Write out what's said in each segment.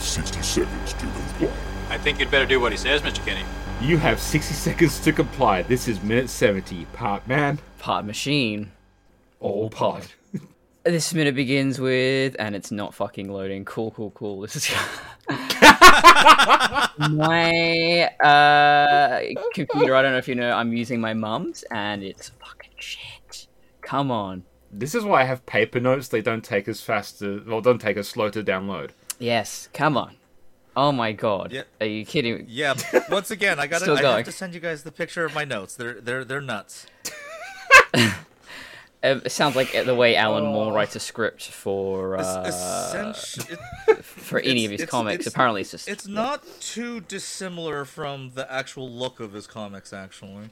have 60 seconds to comply. I think you'd better do what he says, Mr. Kinney. You have 60 seconds to comply. This is minute 70. Part man, Part machine. all pod. This minute begins with, and it's not fucking loading. Cool, cool, cool. This is my uh, computer. I don't know if you know. I'm using my mum's, and it's fucking shit. Come on. This is why I have paper notes. They don't take as fast to, well, don't take as slow to download. Yes, come on. Oh my god. Yeah. Are you kidding? me? Yeah. Once again, I got to I going. have to send you guys the picture of my notes. They're they're they're nuts. Uh, It sounds like the way Alan Moore writes a script for uh, essenti- it- for any of his it's- it's- comics. it's- Apparently, it's just it's not too dissimilar from the actual look of his comics. Actually,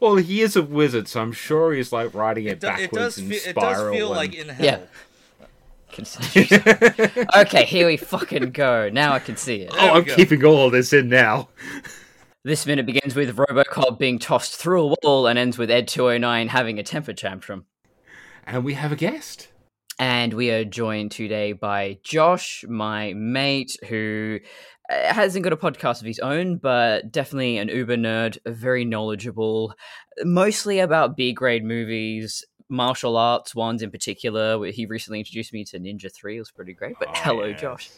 Well, he is a wizard, so I'm sure he's like writing it, it, do- it backwards does in feel it does spiral. feel and- like in hell. Yeah. Consider- okay, here we fucking go. Now I can see it. oh, I'm go. keeping all of this in now. This minute begins with Robocop being tossed through a wall and ends with Ed 209 having a temper tantrum. And we have a guest. And we are joined today by Josh, my mate, who uh, hasn't got a podcast of his own, but definitely an Uber nerd, very knowledgeable, mostly about B grade movies, martial arts ones in particular. where He recently introduced me to Ninja 3, it was pretty great. But Oh, hello, yes. Josh.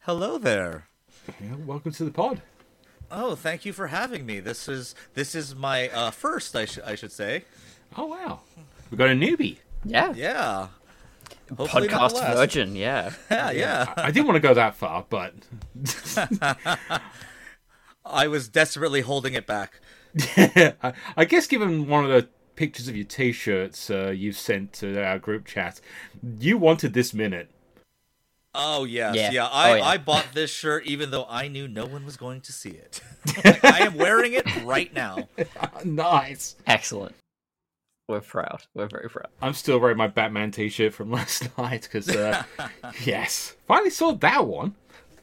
Hello there. Yeah, welcome to the pod. Oh, thank you for having me. This is this is my uh, first, I should I should say. Oh, wow. We got a newbie. Yeah. Yeah. Hopefully Podcast virgin, yeah. Yeah, yeah. I didn't want to go that far, but I was desperately holding it back. I, I guess given one of the pictures of your t-shirts uh, you've sent to our group chat, you wanted this minute. Oh yes, Yeah. yeah. I, Oh, yeah. I bought this shirt even though I knew no one was going to see it. Like, I am wearing it right now. nice. Excellent. We're proud. We're very proud. I'm still wearing my Batman t-shirt from last night because, uh, yes, finally saw that one.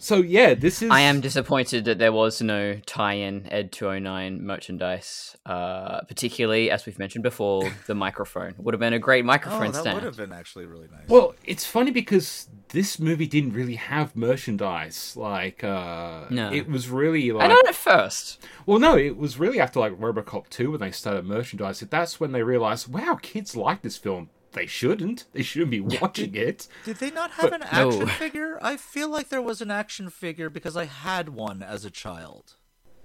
So yeah, this is. I am disappointed that there was no tie-in Ed 209 merchandise, uh, particularly as we've mentioned before, the microphone would have been a great Oh, microphone that stand. would have been actually really nice. Well, it's funny because this movie didn't really have merchandise. Like, uh, No. it was really like. I like. know at first. Well, no, it was really after like RoboCop 2 when they started merchandise. That's when they realized, wow, kids like this film. They shouldn't. They shouldn't be watching it. Did they not have an no. action figure? I feel like there was an action figure because I had one as a child.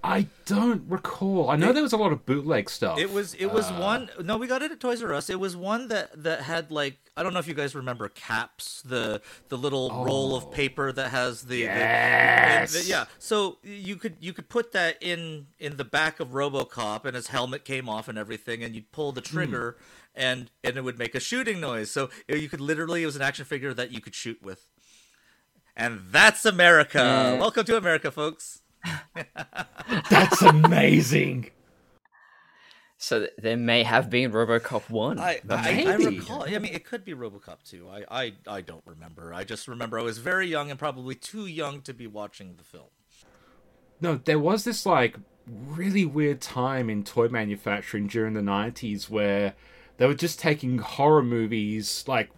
I don't recall. I know there was a lot of bootleg stuff. It was it Uh. was one no, we got it at Toys R Us. It was one that that had like I don't know if you guys remember caps, the the little roll of paper that has the, the- Oh. Yes. the- yeah. So you could you could put that in in the back of RoboCop and his helmet came off and everything and you'd pull the Hmm. trigger and and it would make a shooting noise. So you could literally it was an action figure that you could shoot with. And that's America. Yeah. Welcome to America, folks. That's amazing. So there may have been RoboCop 1. I, I, I recall. I mean, it could be RoboCop 2. I, I, I don't remember. I just remember I was very young and probably too young to be watching the film. No, there was this like really weird time in toy manufacturing during the 90s where they were just taking horror movies like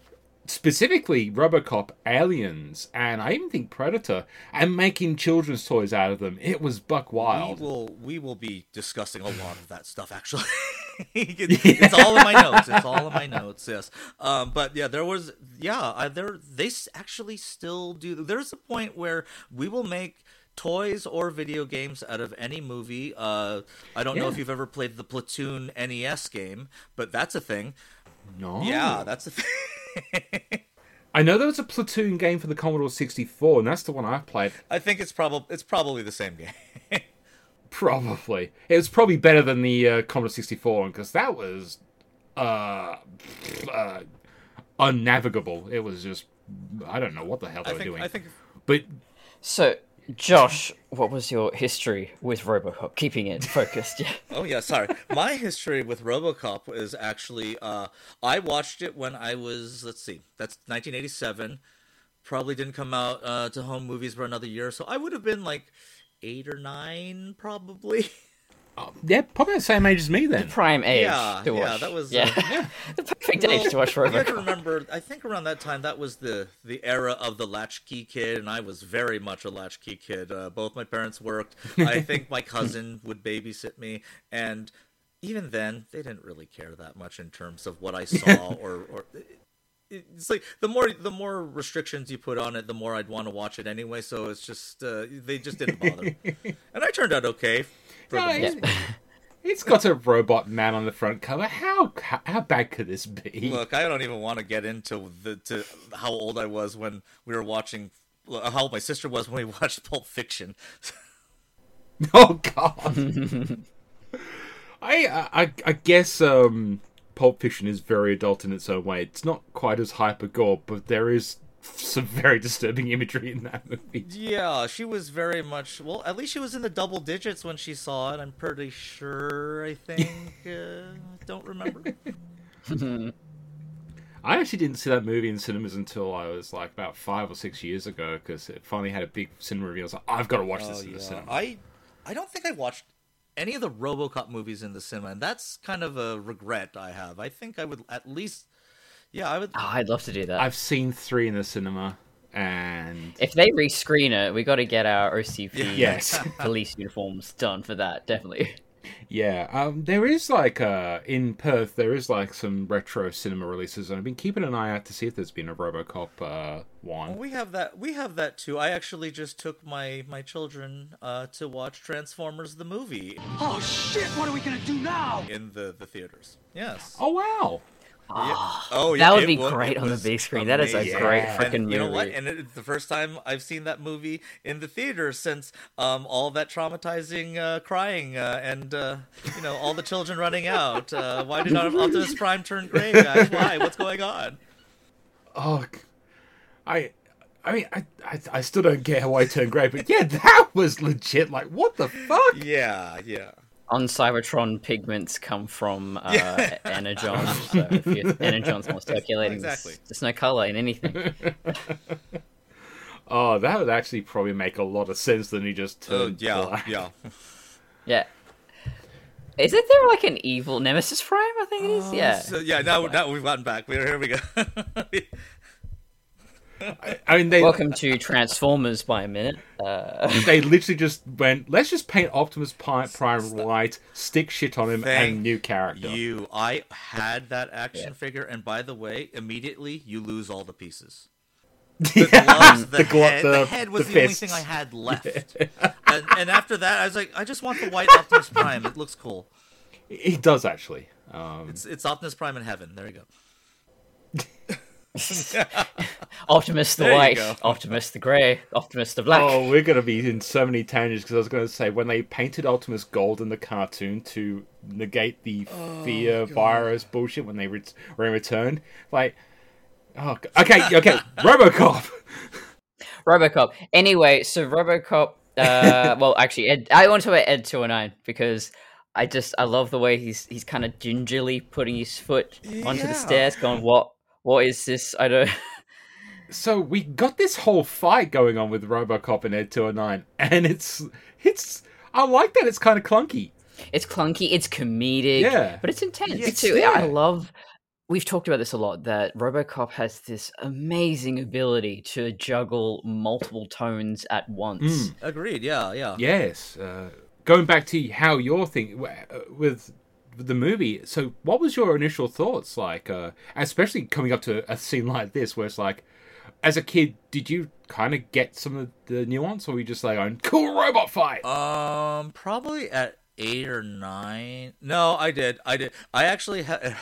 specifically RoboCop, Aliens, and I even think Predator and making children's toys out of them. It was buck wild. We will we will be discussing a lot of that stuff actually. It- It's all in my notes. It's all in my notes. Yes. Um, but yeah, there was yeah, I, there they actually still do. There's a point where we will make toys or video games out of any movie. Uh, I don't know if you've ever played the Platoon NES game, but that's a thing. No. Yeah, that's a thing. I know there was a Platoon game for the Commodore 64, and that's the one I've played. I think it's probably it's probably the same game. Probably. It was probably better than the uh, Commodore 64 one because that was uh, uh, unnavigable. It was just I don't know what the hell they I were think doing. I think But So, Josh, what was your history with RoboCop? Keeping it focused, yeah. Oh yeah, sorry. My history with RoboCop is actually uh, I watched it when I was let's see, that's 1987. Probably didn't come out uh, to home movies for another year, so I would have been like eight or nine, probably. Yeah, probably the same age as me then. Prime age Yeah, to yeah, that was, yeah, uh, the perfect Well, age to watch You have to RoboCop. remember, I think around that time, that was the the era of the latchkey kid, and I was very much a latchkey kid. Uh, both my parents worked. I think my cousin would babysit me, and even then, they didn't really care that much in terms of what I saw or or. It's like the more the more restrictions you put on it, the more I'd want to watch it anyway. So it's just uh, they just didn't bother, and I turned out okay. For the Yeah, most it's- It's got a robot man on the front cover. How how, how bad could this be? Look, I don't even want to get into the to how old I was when we were watching. How old my sister was when we watched Pulp Fiction. Oh God. I, I I guess um, Pulp Fiction is very adult in its own way. It's not quite as hyper gore, but there is some very disturbing imagery in that movie. Yeah, she was very much. Well, at least she was in the double digits when she saw it. I'm pretty sure. I think. uh, don't remember. I actually didn't see that movie in cinemas until I was like about five or six years ago because it finally had a big cinema review. I was like, I've got to watch this Oh in the cinema. I I don't think I watched any of the RoboCop movies in the cinema, and that's kind of a regret I have. I think I would at least. Yeah, I would. Oh, I'd love to do that. I've seen three in the cinema, and If they rescreen it, we got to get our OCP Yes. police uniforms done for that. Definitely. Yeah, um, there is like uh, in Perth, there is like some retro cinema releases, and I've been keeping an eye out to see if there's been a RoboCop uh, one. We have that. We have that too. I actually just took my my children uh, to watch Transformers the movie Oh shit, what are we gonna do now? in the the theaters. Yes. Oh wow! Yeah. Oh, That would be wa- great on the big screen. That is a great And freaking You know what? movie. And it's the first time I've seen that movie in the theater since um, all that traumatizing uh, crying uh, and uh, you know all the children running out. Uh, why did Optimus Prime turn gray, guys? Why? What's going on? Oh, I. I mean, I, I, I still don't get how I turned grey, but yeah, that was legit. Like, what the fuck? Yeah, yeah. On Cybertron, pigments come from uh, energon. So if your energon's not circulating, there's- Exactly. there's no color in anything. Oh, that would actually probably make a lot of sense than you just Uh, turned yeah, black. yeah. Yeah. Isn't there like an evil Nemesis Prime? I think it is. Yeah. So, yeah. Now, now we've gotten back. We're here. We go. I mean, they Welcome to Transformers by a minute. Uh, they literally just went, let's just paint Optimus Prime, Prime white, stick shit on him, Thank and new character. You, I had that action figure, and by the way, immediately you lose all the pieces. The gloves, the, The glo- head, the, the- head was the the, only thing I had left. and, and after that, I was like, I just want the white Optimus Prime. It looks cool. He does actually. Um, It's it's Optimus Prime in heaven. There you go. Optimus the There white, go. Optimus the grey, Optimus the black. oh, we're gonna be in so many tangents because I was gonna say when they painted Optimus gold in the cartoon to negate the Oh, fear virus bullshit when they ret- when returned, like, oh, okay, okay, RoboCop. RoboCop. Anyway, so RoboCop. Uh, well, actually, Ed, I want to talk about Ed two hundred nine because I just I love the way he's he's kind of gingerly putting his foot onto Yeah. the stairs, going, "What? What is this? I don't." So we got this whole fight going on with RoboCop and Ed 209, and it's it's I like that it's kind of clunky. It's clunky. It's comedic. Yeah. but it's intense It's- too. yeah. I love. We've talked about this a lot. That RoboCop has this amazing ability to juggle multiple tones at once. Agreed. Yeah, yeah. Yes. Uh, going back to how you're thinking uh, with the movie. So, what was your initial thoughts like, uh, especially coming up to a scene like this, where it's like, as a kid, did you kind of get some of the nuance, or were you just like, "On cool robot fight"? Um, probably at eight or nine. No, I did. I did. I actually ha-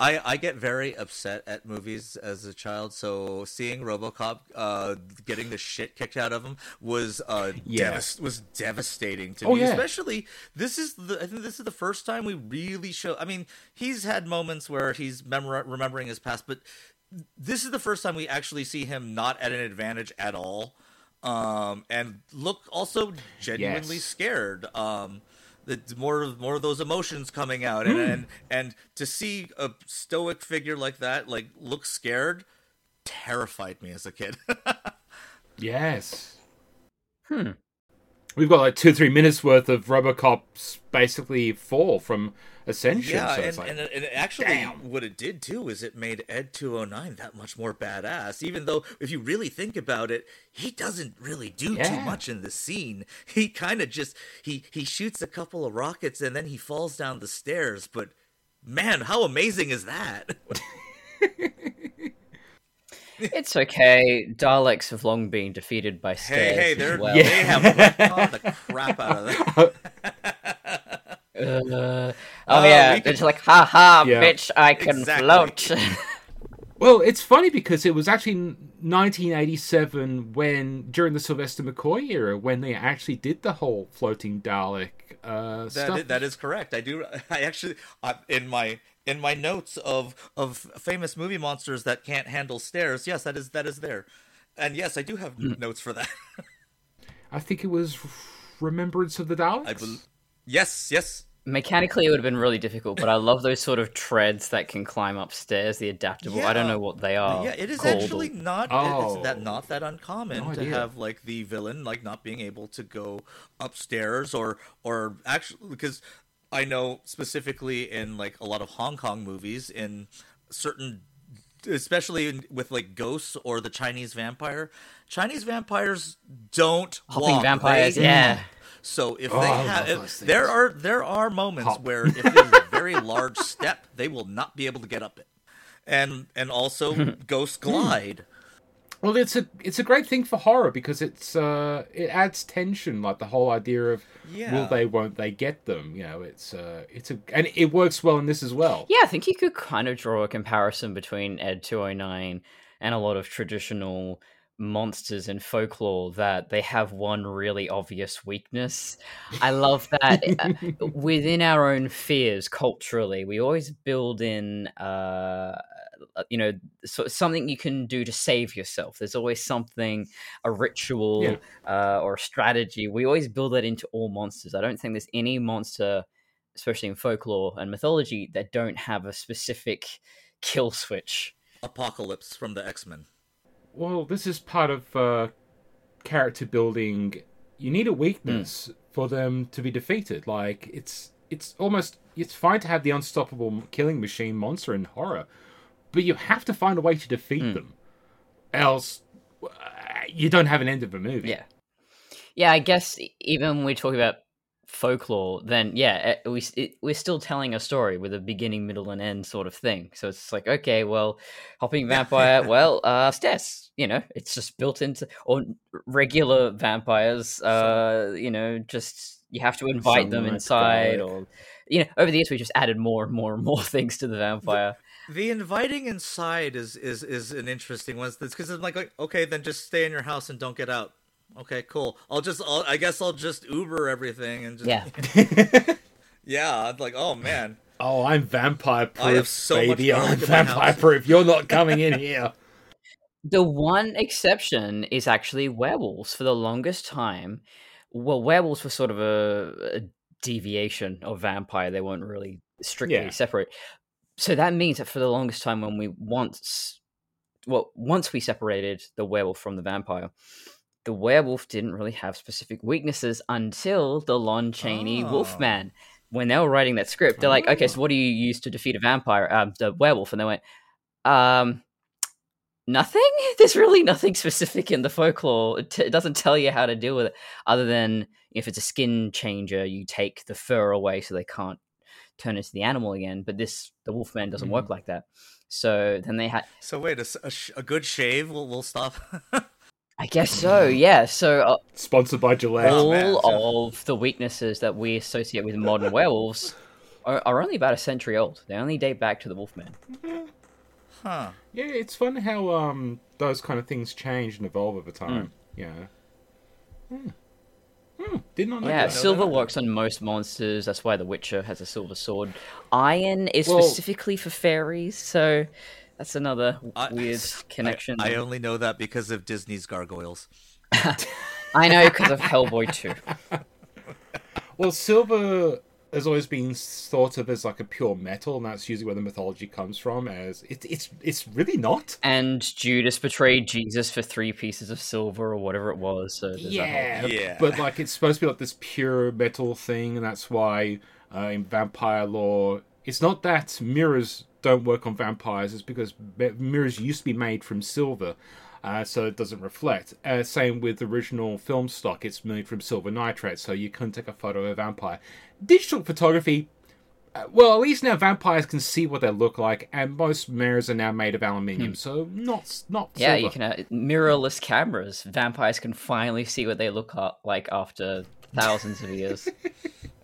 I I get very upset at movies as a child. So seeing RoboCop uh getting the shit kicked out of him was uh Yeah. devas- was devastating to Oh, me. yeah. Especially this is the I think this is the first time we really show. I mean, he's had moments where he's memor- remembering his past, but this is the first time we actually see him not at an advantage at all um and look also genuinely Yes. scared um the more more of those emotions coming out and, and and to see a stoic figure like that like look scared terrified me as a kid Yes. Hmm. we've got like two three minutes worth of RoboCop's basically fall from Ascension. Yeah, so and, it's like, and, and actually, damn. what it did too is it made Ed 209 that much more badass. Even though, if you really think about it, he doesn't really do too much in the scene. He kind of just he he shoots a couple of rockets and then he falls down the stairs. But man, how amazing is that? It's okay. Daleks have long been defeated by stairs. hey, they're well. they have the crap out of that. Uh, oh Uh, yeah, we can- it's like, ha ha, Yeah. bitch, I can Exactly. float. Well, it's funny because it was actually 1987 when, during the Sylvester McCoy era, when they actually did the whole floating Dalek uh, That stuff. is, that is correct. I do. I actually uh, in my in my notes of of famous movie monsters that can't handle stairs. Yes, that is that is there, and yes, I do have Hmm. notes for that. I think it was Remembrance of the Daleks. I bel yes, yes. Mechanically, it would have been really difficult, but I love those sort of treads that can climb upstairs. The adaptable. I don't know what they are. yeah, it is called. actually not. Oh. It's that not that uncommon No to have like the villain like not being able to go upstairs or or actually because I know specifically in like a lot of Hong Kong movies in certain especially in, with like ghosts or the Chinese vampire. Chinese vampires don't Hopping walk, vampires, they yeah. Hop. So if Oh, they have, if, there are there are moments Hop. where if there's a very large step, they will not be able to get up it, and and also ghost glide. Well, it's a it's a great thing for horror because it's uh it adds tension, like the whole idea of Yeah. will they, won't they get them? You know, it's uh it's a and it works well in this as well. Yeah, I think you could kind of draw a comparison between Ed 209 and a lot of traditional monsters in folklore that they have one really obvious weakness. I love that uh, within our own fears culturally, we always build in uh you know so something you can do to save yourself there's always something a ritual Yeah. uh, or a strategy we always build that into all monsters i don't think there's any monster especially in folklore and mythology that don't have a specific kill switch Apocalypse from the X Men. Well, this is part of uh, character building. You need a weakness for them to be defeated. Like it's it's almost it's fine to have the unstoppable killing machine monster in horror, but you have to find a way to defeat them, else uh, you don't have an end of a movie. Yeah. Yeah, I guess even when we talk about folklore, then yeah, eh, we it, we're still telling a story with a beginning, middle, and end sort of thing. So it's like, okay, well, hopping vampire, well, uh, stairs, you know, it's just built into or regular vampires, uh, you know, just you have to invite them inside, or you know, over the years we just added more and more and more things to the vampire. The inviting inside is is is an interesting one. because I'm like, like, okay, then just stay in your house and don't get out. Okay, cool. I'll just, I'll, I guess I'll just Uber everything and just, Yeah. yeah. I'm like, oh man, Oh, I'm vampire proof, I have so much baby. garlic I'm vampire house. proof. You're not coming in here. The one exception is actually werewolves. For the longest time, well, werewolves were sort of a, a deviation of vampire. They weren't really strictly Yeah. separate. So that means that for the longest time, when we once, well, once we separated the werewolf from the vampire, the werewolf didn't really have specific weaknesses until the Lon Chaney Oh. Wolfman. When they were writing that script, they're like, "Okay, so what do you use to defeat a vampire, um, the werewolf?" And they went, "Um, nothing. There's really nothing specific in the folklore. It, t- it doesn't tell you how to deal with it, other than if it's a skin changer, you take the fur away so they can't turn into the animal again. But this, the Wolfman, doesn't work like that. So then they had, So wait, a, a sh- a good shave will will stop. I guess so, yeah. So uh, Sponsored by Gillette. Oh, all man, so- of the weaknesses that we associate with modern werewolves are, are only about a century old. They only date back to the Wolfman. huh? Yeah, it's fun how um those kind of things change and evolve over Hmm. time. Yeah. Hmm. Hmm. Did not know Yeah, that. silver works on most monsters. That's why The Witcher has a silver sword. Iron is Well- specifically for fairies, so that's another I- weird connection. I, I only know that because of Disney's gargoyles. I know because of Hellboy 2. Well, silver has always been thought of as like a pure metal, and that's usually where the mythology comes from. As it, it's it's really not. And Judas betrayed Jesus for three pieces of silver or whatever it was. So there's whole- Yeah, Yeah. but like it's supposed to be like this pure metal thing, and that's why uh, in vampire lore, it's not that mirrors don't work on vampires. is because mirrors used to be made from silver, uh, so it doesn't reflect. Uh, same with original film stock; it's made from silver nitrate, so you couldn't take a photo of a vampire. Digital photography. uh, Well, at least now vampires can see what they look like, and most mirrors are now made of aluminium, so not not Yeah, silver. you can uh, mirrorless cameras. Vampires can finally see what they look like after thousands of years.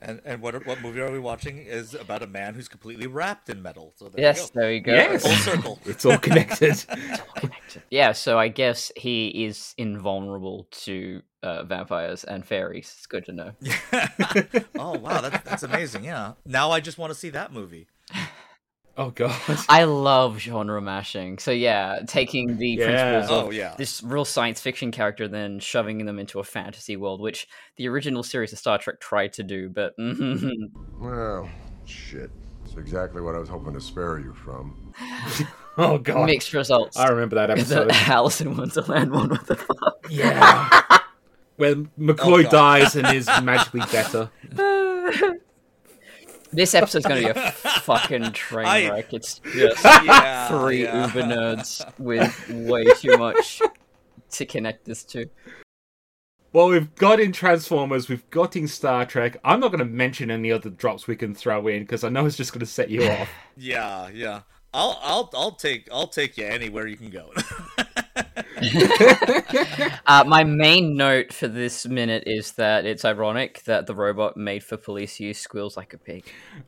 And and what what movie are we watching is about a man who's completely wrapped in metal. So there yes, you go. there you go. Yes. Full circle. It's all connected. Yeah, so I guess he is invulnerable to uh, vampires and fairies. It's good to know. oh wow, that's that's amazing. Yeah. Now I just want to see that movie. Oh god. I love genre mashing. So yeah, taking the Yeah. principles of Oh yeah. this real science fiction character, then shoving them into a fantasy world, which the original series of Star Trek tried to do, but Well, shit. It's exactly what I was hoping to spare you from. Oh god. mixed results. I remember that episode. the episode. Alice in Wonderland one. What the fuck? yeah. when oh, McCoy Oh, dies and is magically better. This episode's gonna be a fucking train I- wreck. It's just Yeah, three yeah. uber nerds with way too much to connect this to. Well, we've got in Transformers, we've got in Star Trek. I'm not going to mention any other drops we can throw in because I know it's just going to set you off. Yeah, yeah. I'll I'll I'll take I'll take you anywhere you can go. Uh, my main note for this minute is that it's ironic that the robot made for police use squeals like a pig.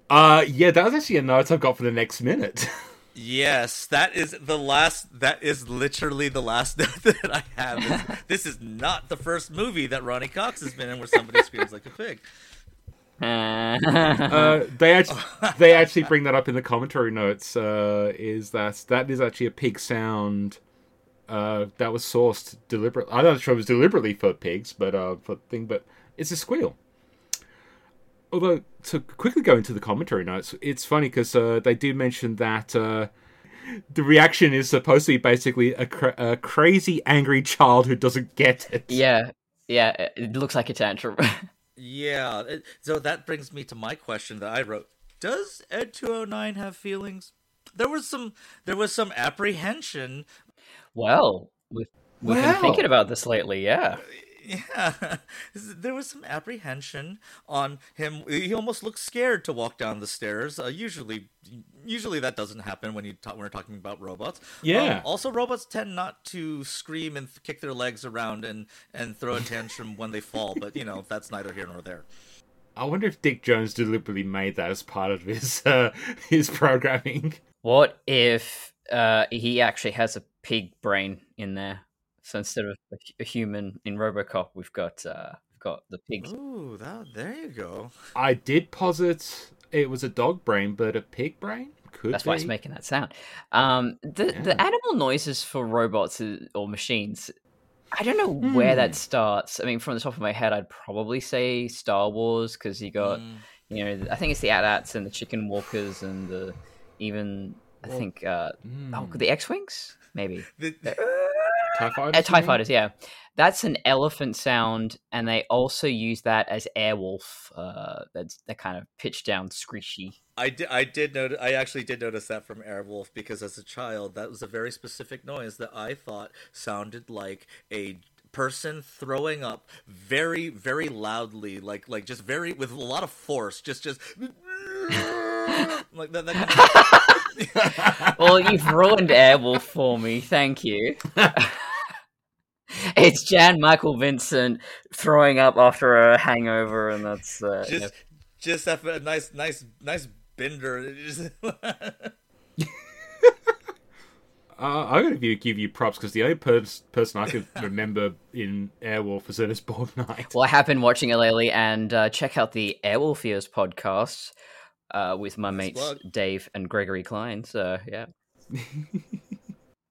Uh, yeah, that was actually a note I've got for the next minute. yes, that is the last. That is literally the last note that I have. This, this is not the first movie that Ronny Cox has been in where somebody screams like a pig. uh, they actually they actually bring that up in the commentary notes. Uh, is that that is actually a pig sound uh, that was sourced deliberately. I'm not sure it was deliberately for pigs, but uh, for thing, but it's a squeal. Although to quickly go into the commentary notes, it's funny because uh, they do mention that uh, the reaction is supposed to be basically a, cra- a crazy, angry child who doesn't get it. yeah, yeah, it- it looks like a tantrum. Yeah. it- So that brings me to my question that I wrote. Does Ed 209 have feelings? There was some there was some apprehension. Well, we've, we've Wow. been thinking about this lately, yeah. Yeah. There was some apprehension on him. He almost looked scared to walk down the stairs. Uh, usually usually that doesn't happen when you talk, when we're talking about robots. Yeah. Um, also robots tend not to scream and kick their legs around and and throw a tantrum when they fall, but you know, that's neither here nor there. I wonder if Dick Jones deliberately made that as part of his uh, his programming. What if uh, he actually has a pig brain in there? So instead of a, human in RoboCop, we've got uh, we've got the pig. Ooh, that there you go. I did posit it was a dog brain, but a pig brain could That's be. why it's making that sound. Um, the Yeah. the animal noises for robots or machines. I don't know where Hmm. that starts. I mean, from the top of my head, I'd probably say Star Wars because you got, Mm. you know, I think it's the AT-ATs and the Chicken Walkers and the even I Well, think uh, oh, Hmm. the X-wings maybe. The- TIE fighters. Uh, TIE fighters, yeah. That's an elephant sound, and they also use that as Airwolf. Uh, that's that kind of pitched down, screechy. I did. I did notice. I actually did notice that from Airwolf because as a child, that was a very specific noise that I thought sounded like a person throwing up very, very loudly, like like just very with a lot of force, just just like that. that kind of, Well, you've ruined Airwolf for me. Thank you. it's Jan Michael Vincent throwing up after a hangover, and that's uh, you know, just just have a nice, nice, nice bender. Uh, I'm going to give you props because the only pers- person I could remember in Airwolf was Ernest Borgnine. Well, I have been watching it lately, and uh, check out the Airwolf Ears podcast uh, with my mates plug. Dave and Gregory Klein. So, yeah. yeah,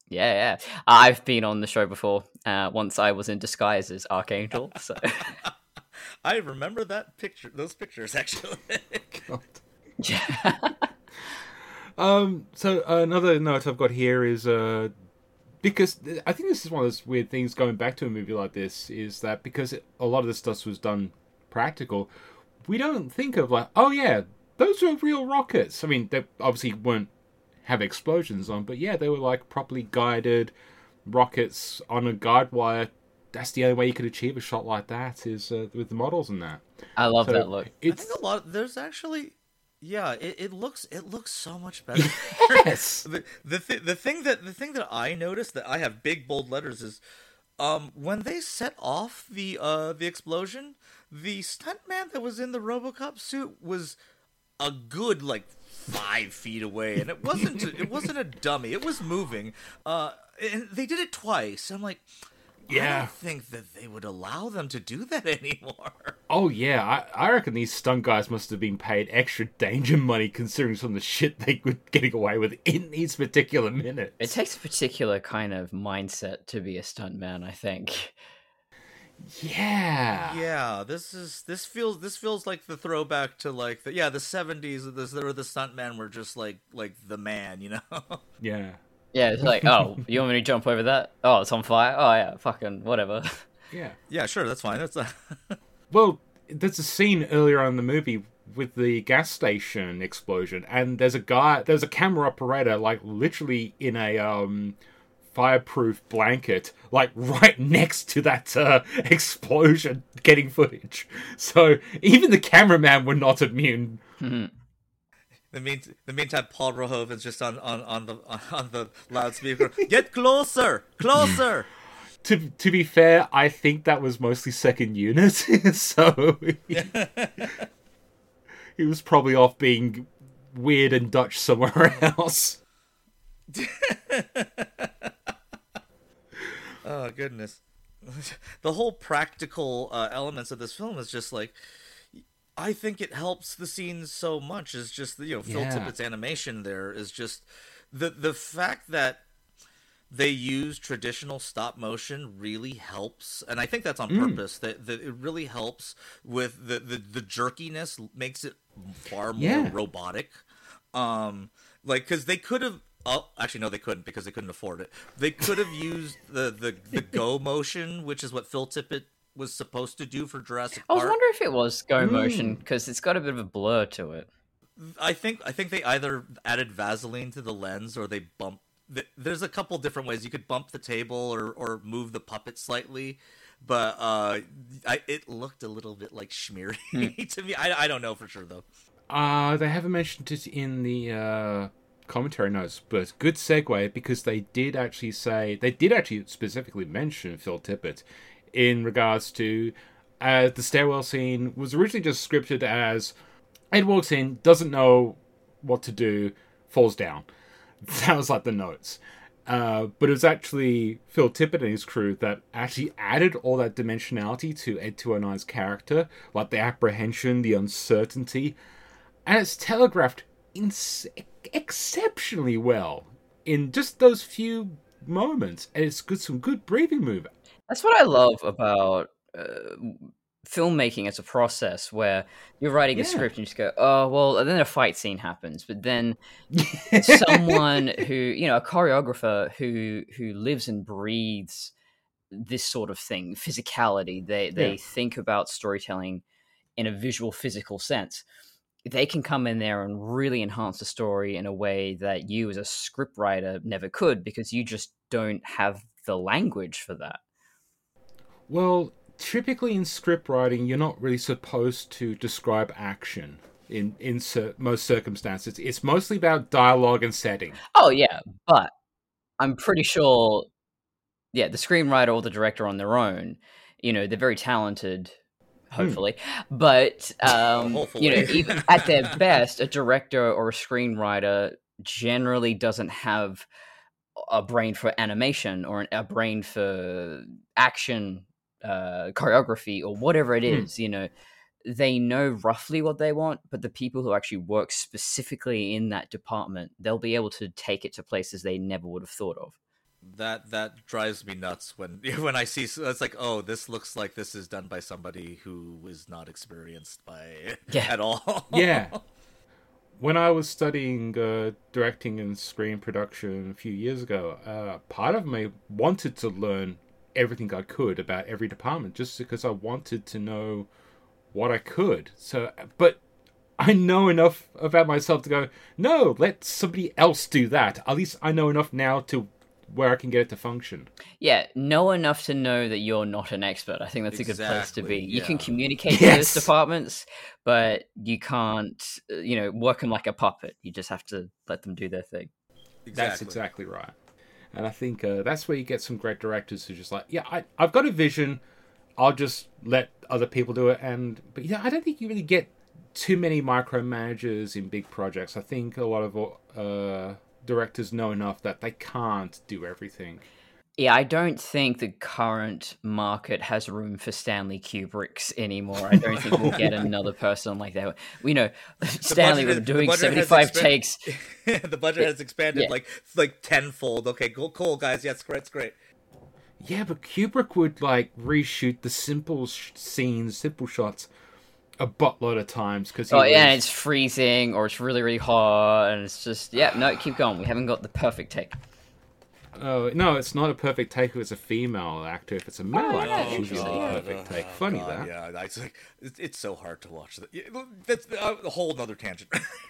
yeah. I've been on the show before. Uh, once I was in disguise as Archangel. So, I remember that picture, those pictures actually. God. Yeah. Um. So another note I've got here is uh, because I think this is one of those weird things going back to a movie like this is that because it, a lot of this stuff was done practical, we don't think of like, oh yeah, those were real rockets. I mean, they obviously weren't have explosions on, but yeah, they were like properly guided rockets on a guide wire. That's the only way you could achieve a shot like that is uh, with the models and that. I love So that look. I think a lot. There's actually, yeah, it, it looks it looks so much better. yes. the the, th- the thing that the thing that I noticed that I have big bold letters is, um, when they set off the uh the explosion, the stuntman that was in the RoboCop suit was a good like five feet away, and it wasn't it wasn't a dummy. It was moving. Uh, and they did it twice. I'm like. I Yeah. don't think that they would allow them to do that anymore. Oh yeah, I, I reckon these stunt guys must have been paid extra danger money considering some of the shit they were getting away with in these particular minutes. It takes a particular kind of mindset to be a stuntman, I think. Yeah. Yeah, this is this feels this feels like the throwback to like the yeah the seventies. This where the stuntmen were just like like the man, you know. Yeah. Yeah, it's like, oh, you want me to jump over that? Oh, it's on fire. Oh yeah, fucking whatever. Yeah. yeah, sure, that's fine. That's uh, Well, there's a scene earlier on in the movie with the gas station explosion, and there's a guy, there's a camera operator, like literally in a um, fireproof blanket, like right next to that uh, explosion, getting footage. So even the cameraman were not immune. the mean the meantime, Paul Verhoeven's just on on on the on the loudspeaker. Get closer, closer. To to be fair, I think that was mostly second unit, so he was probably off being weird and Dutch somewhere else. Oh goodness, the whole practical uh, elements of this film is just like. I think it helps the scenes so much. Is just you know Phil Yeah. Tippett's animation there is just the the fact that they use traditional stop motion really helps, and I think that's on purpose. That, that it really helps with the, the the jerkiness makes it far more Yeah. robotic. Um, like because they could have. Oh, actually, no, they couldn't because they couldn't afford it. They could have used the, the, the go motion, which is what Phil Tippett was supposed to do for Jurassic I was Park. wondering if it was go motion because it's got a bit of a blur to it. I think I think they either added Vaseline to the lens or they bump. th- There's a couple different ways you could bump the table or or move the puppet slightly, but uh, I, it looked a little bit like schmeary to me. I, I don't know for sure though. Uh, they haven't mentioned it in the uh, commentary notes, but good segue because they did actually say they did actually specifically mention Phil Tippett in regards to uh, the stairwell scene was originally just scripted as Ed walks in, doesn't know what to do, falls down. That was like the notes. Uh, but it was actually Phil Tippett and his crew that actually added all that dimensionality to Ed 209's character, like the apprehension, the uncertainty, and it's telegraphed in exceptionally well in just those few moments. And it's good, some good breathing movement. That's what I love about uh, filmmaking as a process, where you're writing a script and you just go, "Oh, well," and then a fight scene happens, but then someone who you know, a choreographer who who lives and breathes this sort of thing, physicality. They they Yeah. think about storytelling in a visual, physical sense. They can come in there and really enhance the story in a way that you, as a scriptwriter, never could because you just don't have the language for that. Well, typically in script writing, you're not really supposed to describe action in in most circumstances. It's mostly about dialogue and setting. Oh yeah, but I'm pretty sure, yeah, the screenwriter or the director on their own, you know, they're very talented, hopefully, but um, you know, even at their best, a director or a screenwriter generally doesn't have a brain for animation or an, a brain for action uh, choreography or whatever it is. Hmm. You know, they know roughly what they want, but the people who actually work specifically in that department, they'll be able to take it to places they never would have thought of. That that drives me nuts when when I see it's like oh this looks like this is done by somebody who is not experienced by Yeah. at all. Yeah. when I was studying uh, directing and screen production a few years ago, uh, part of me wanted to learn everything I could about every department just because I wanted to know what I could. So, but I know enough about myself to go, no, let somebody else do that. At least I know enough now to where I can get it to function. Yeah, know enough to know that you're not an expert. I think that's a good place to be. Exactly, You can communicate Yes. to those departments, but you can't, uh, you know, work them like a puppet. You just have to let them do their thing. That's exactly right. And I think uh, that's where you get some great directors who just like, yeah, I, I've got a vision. I'll just let other people do it. And but yeah, I don't think you really get too many micromanagers in big projects. I think a lot of uh, directors know enough that they can't do everything. Yeah, I don't think the current market has room for Stanley Kubricks anymore. I don't think we'll get another person like that. We know Stanley was doing 75 expand- takes. the budget has expanded Yeah. like like tenfold. Okay, cool, cool guys. Yes, great, it's great. Yeah, but Kubrick would like reshoot the simple sh- scenes, simple shots, a buttload of times because Oh, yeah, and it's freezing or it's really, really hot, and it's just, yeah, no, keep going. We haven't got the perfect take. Oh no, it's not a perfect take if it's a female actor. If it's a male Oh, yeah, actor, it's usually interesting, a yeah. perfect take. Funny God, that. Yeah, it's like it's, it's so hard to watch. That. That's uh, a whole other tangent.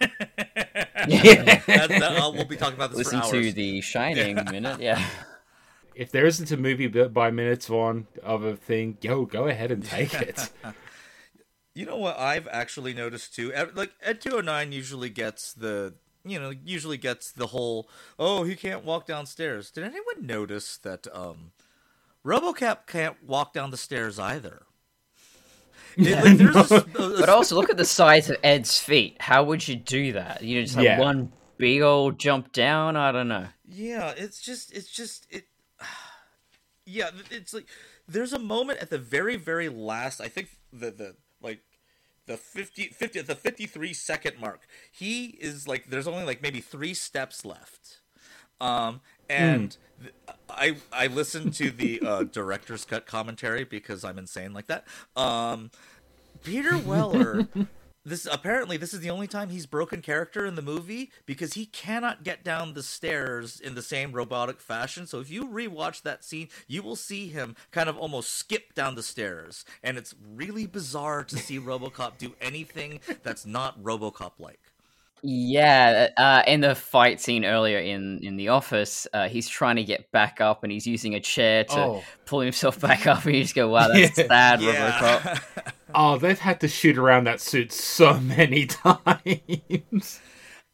Yeah. that, that, uh, we'll be talking about this Listen for to the Shining minute, yeah. if there isn't a movie bit by minutes on of a thing, yo, go ahead and take it. You know what I've actually noticed too? Ed- Like Ed 209 usually gets the you know usually gets the whole oh he can't walk downstairs. Did anyone notice that um RoboCop can't walk down the stairs either? It- like, there's a- a- But also, look at the size of Ed's feet. How would you do that? You just have Yeah. one big old jump down? I don't know. Yeah, it's just it's just it Yeah, it's like there's a moment at the very very last, I think the the like the 50 50 the 53 second mark. He is like there's only like maybe 3 steps left. Um and th- I I listened to the uh, director's cut commentary because I'm insane like that. Um Peter Weller this apparently this is the only time he's broken character in the movie because he cannot get down the stairs in the same robotic fashion. So if you rewatch that scene, you will see him kind of almost skip down the stairs, and it's really bizarre to see RoboCop do anything that's not RoboCop like. Yeah, uh, in the fight scene earlier in, in the office, uh, he's trying to get back up and he's using a chair to Oh. pull himself back up. And you just go, wow, that's Yeah. sad, RoboCop. oh, they've had to shoot around that suit so many times.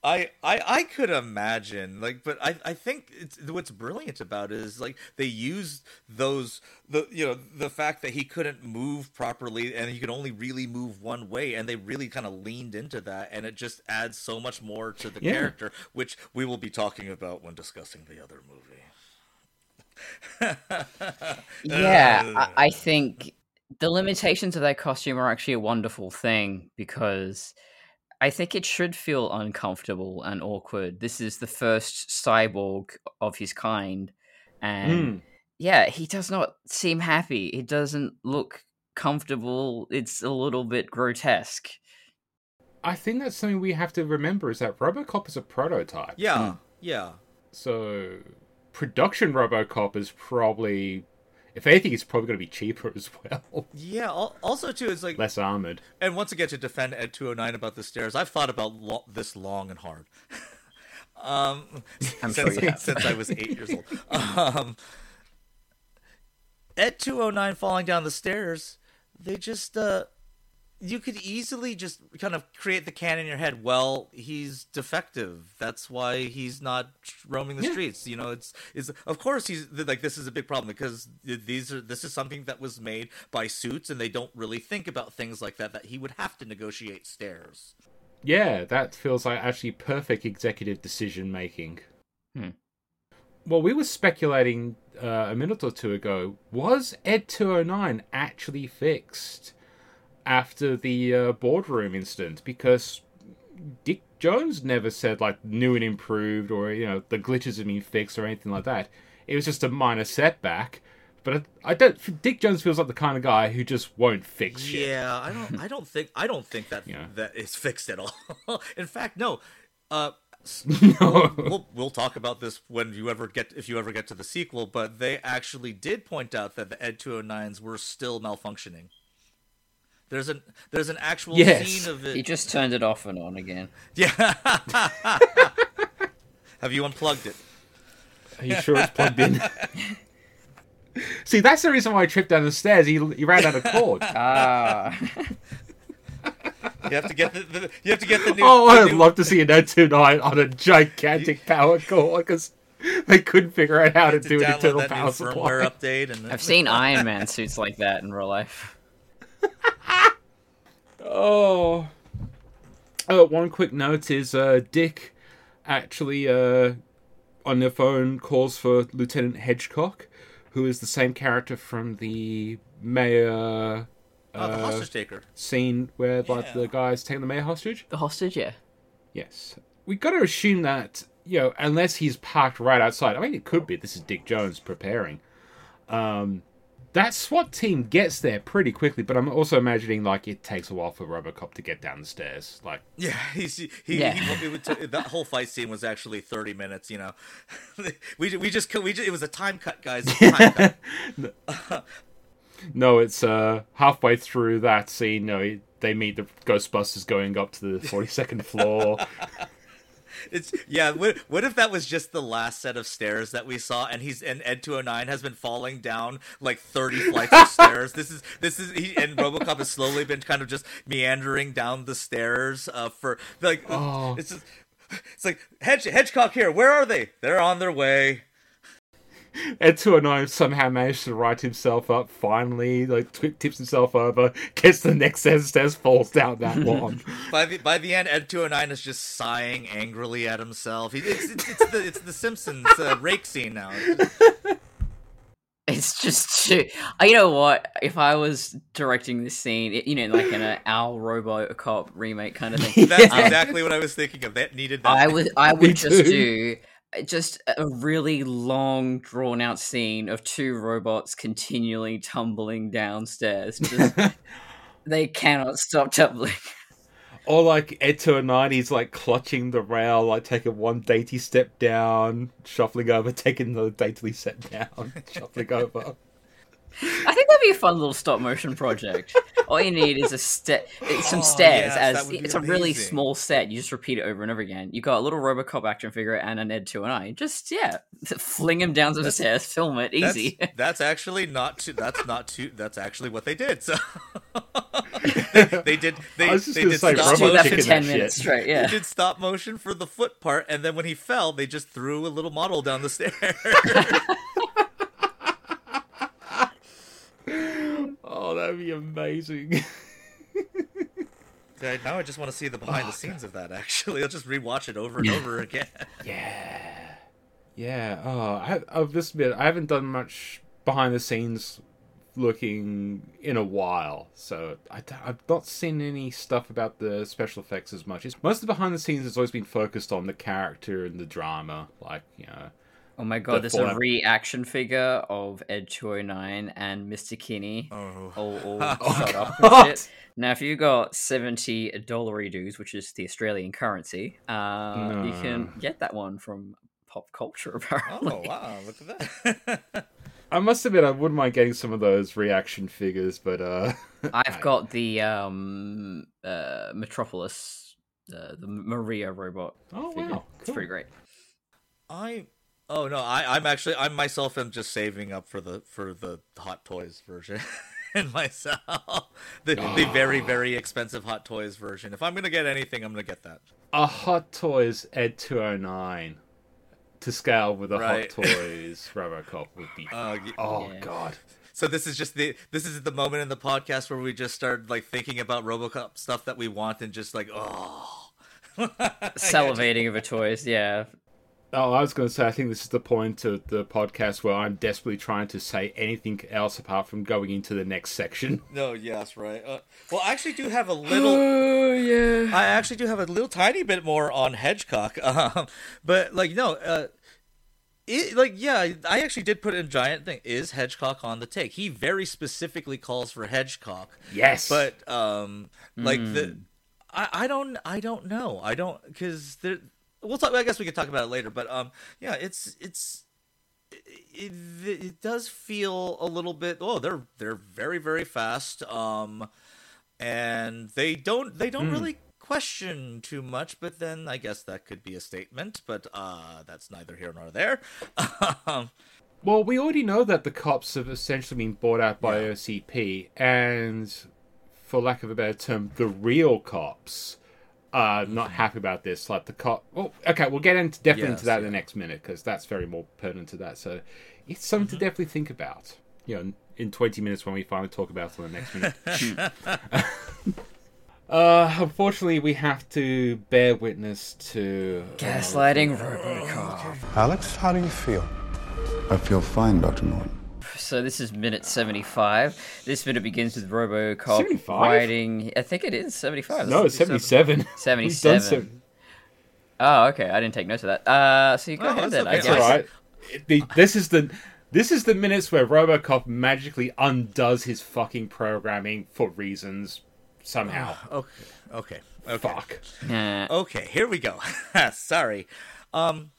I, I I could imagine like but I, I think it's what's brilliant about it is like they used those the you know the fact that he couldn't move properly and he could only really move one way and they really kind of leaned into that and it just adds so much more to the Yeah. character which we will be talking about when discussing the other movie. Yeah, I, I think the limitations of that costume are actually a wonderful thing because I think it should feel uncomfortable and awkward. This is the first cyborg of his kind, and Mm. yeah, he does not seem happy. He doesn't look comfortable. It's a little bit grotesque. I think that's something we have to remember is that RoboCop is a prototype. Yeah, yeah. So production RoboCop is probably, if anything, it's probably going to be cheaper as well, Yeah, also too it's like less armored. And once again, to defend Ed 209 about the stairs, I've thought about lo- this long and hard. um, I'm since, sure you have. since I was eight years old. Um, Ed 209 falling down the stairs, they just, uh, you could easily just kind of create the can in your head. Well, he's defective. That's why he's not roaming the Yeah. streets. You know, it's is of course he's like this is a big problem because these are this is something that was made by suits and they don't really think about things like that. That he would have to negotiate stairs. Yeah, that feels like actually perfect executive decision making. Hmm. Well, we were speculating uh, a minute or two ago was Ed 209 actually fixed after the uh, boardroom incident? Because Dick Jones never said, like, new and improved or, you know, the glitches have been fixed or anything like that. It was just a minor setback. but I, don't. Dick Jones feels like the kind of guy who just won't fix shit. Yeah, I don't. I don't think. I don't think that Yeah. that is fixed at all. In fact, no. Uh, No. we'll we'll talk about this when you ever get if you ever get to the sequel. But they actually did point out that the Ed 209s were still malfunctioning. There's an there's an actual Yes. scene of it. He just turned it off and on again. Yeah. Have you unplugged it? Are you sure it's plugged in? See, that's the reason why I tripped down the stairs. He, he ran out of cord. Ah, You have to get the, the you have to get the new. oh, the I'd new- love to see an Ed 29 on a gigantic power cord because they couldn't figure out how to to do an download internal power firmware supply. update and I've seen Iron Man suits like that in real life. Oh. Oh, one quick note is uh, Dick actually uh, on the phone calls for Lieutenant Hedgecock, who is the same character from the mayor oh, the uh, hostage taker. scene where like Yeah. the guys taking the mayor hostage. The hostage, yeah. Yes, we got to assume that you know unless he's parked right outside. I mean, it could be this is Dick Jones preparing. Um, that SWAT team gets there pretty quickly, but I'm also imagining like it takes a while for RoboCop to get down the stairs. Like, Yeah, he's he, Yeah. he, it t- that whole fight scene was actually thirty minutes. You know, we we just cut- we just, it was a time cut, guys. Time cut. no, it's uh halfway through that scene. No, they meet the Ghostbusters going up to the 42nd floor. It's yeah. What, what if that was just the last set of stairs that we saw, and he's and Ed two hundred nine has been falling down like thirty flights of stairs. This is this is he and RoboCop has slowly been kind of just meandering down the stairs uh, for like Oh. it's just, it's like Hedge Hedgecock here. Where are they? They're on their way. Ed 209 somehow managed to right himself up finally, like tw- tips himself over, gets the next set of stairs, falls down that one. By the by the end, Ed two hundred nine is just sighing angrily at himself. He, it's, it's, it's the it's the Simpsons uh, rake scene now. It's just too. uh, You know what? If I was directing this scene, it, you know, like in an Al RoboCop remake kind of thing, That's um, exactly what I was thinking of. That needed that. I would I Me would just too. do just a really long, drawn out scene of two robots continually tumbling downstairs. Just, they cannot stop tumbling. or like Ed 209, he's like clutching the rail, like taking one dainty step down, shuffling over, taking another daintily step down, shuffling over. I think that'd be a fun little stop motion project. All you need is a step, some Oh, stairs. yes, as would be it's a really small set. You just repeat it over and over again. You got a little RoboCop action figure and an Ed two and I. Just yeah, fling him down some stairs, film it, easy. that's actually not too. That's not too. That's actually what they did. So they, they did. They, I was just they gonna did say, stop just do Robot that for ten minutes shit. straight. They Yeah. did stop motion for the foot part, and then when he fell, they just threw a little model down the stairs. Oh, that'd be amazing. Okay, now I just want to see the behind the scenes of that. Actually, I'll just rewatch it over and over again. Yeah. Yeah. Oh, I, I'll just admit, I haven't done much behind the scenes looking in a while, so I, have not seen any stuff about the special effects as much. It's, most of the behind the scenes has always been focused on the character and the drama, like you know. Oh my god, The there's a reaction figure of Ed 209 and Mr. Kinney Oh. all, all Oh, shot up and shit. Now, if you got 70 dollary dues, which is the Australian currency, uh, you can get that one from pop culture, apparently. Oh wow! Look at that. I must admit, I wouldn't mind getting some of those reaction figures, but uh, I've got the um, uh, Metropolis, uh, the Maria robot. Oh, figure. wow, It's pretty great. I. Oh no! I, I'm actually I myself am just saving up for the for the Hot Toys version. And myself, the the very very expensive Hot Toys version. If I'm gonna get anything, I'm gonna get that. a Hot Toys Ed 209 to scale with a Right. Hot Toys Robocop would be. Uh, oh Yeah. God. So this is just the this is the moment in the podcast where we just start like thinking about RoboCop stuff that we want and just like oh, Salivating over toys, yeah. Oh, I was going to say, I think this is the point of the podcast where I'm desperately trying to say anything else apart from going into the next section. no, yes, right. Uh, well, I actually do have a little. Oh yeah. I actually do have a little tiny bit more on Hedgecock, um, but like no, uh, it, like yeah, I actually did put in giant thing. Is Hedgecock on the take? He very specifically calls for Hedgecock. Yes. but um, like the, I, I don't I don't know I don't because there. We'll talk. I guess we could talk about it later. But um, yeah, it's it's it, it, it does feel a little bit. Oh, they're they're very very fast. Um, and they don't they don't really question too much. But then I guess that could be a statement. But uh, that's neither here nor there. um, Well, we already know that the cops have essentially been bought out by OCP, and for lack of a better term, the real cops are not happy about this. Like the cop. Well, okay, we'll get into definitely into Yes, that in the next minute because that's very more pertinent to that. So it's something to definitely think about. You know, in twenty minutes when we finally talk about it in the next minute. uh, unfortunately, we have to bear witness to Gaslighting Robocop. Alex, how do you feel? I feel fine, Dr. Norton. So this is minute 75. This minute begins with Robocop 75? riding. I think it is 75. No, it's seventy-seven. We've done 77. oh, okay. I didn't take notes of that. Uh, so you go Oh, ahead that's then. I okay. That's guess. all right. The- this is the this is the minutes where RoboCop magically undoes his fucking programming for reasons somehow. okay, okay, okay, Fuck. Yeah. okay. Here we go. Sorry. Um.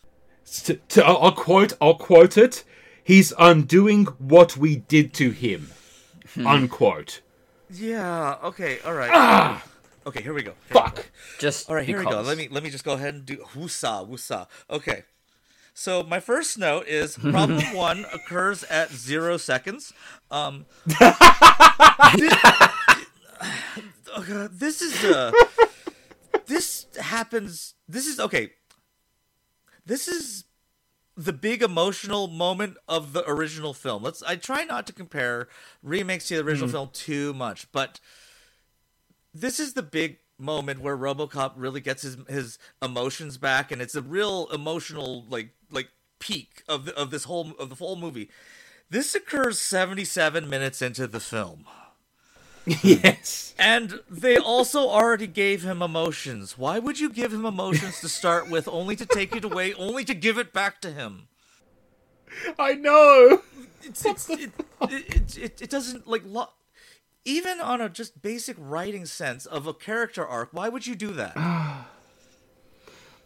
To, to, I'll, I'll quote. I'll quote it. He's undoing what we did to him. Unquote. Yeah. Okay. All right. Ah! Okay. Here we go. Here we go. Fuck. Just All right, here we go. Let me let me just go ahead and do woosa woosa. Okay. So my first note is problem one occurs at zero seconds. Um, this, okay, this is uh, this happens. This is okay. This is the big emotional moment of the original film. Let's. I try not to compare remakes to the original mm. film too much, but this is the big moment where RoboCop really gets his his emotions back, and it's a real emotional like like peak of the, of this whole of the whole movie. This occurs seventy seven minutes into the film. yes. And they also already gave him emotions. Why would you give him emotions to start with, only to take it away, only to give it back to him? I know. It's, it's, it, it, it, it doesn't like lo- even on a just basic writing sense of a character arc. Why would you do that?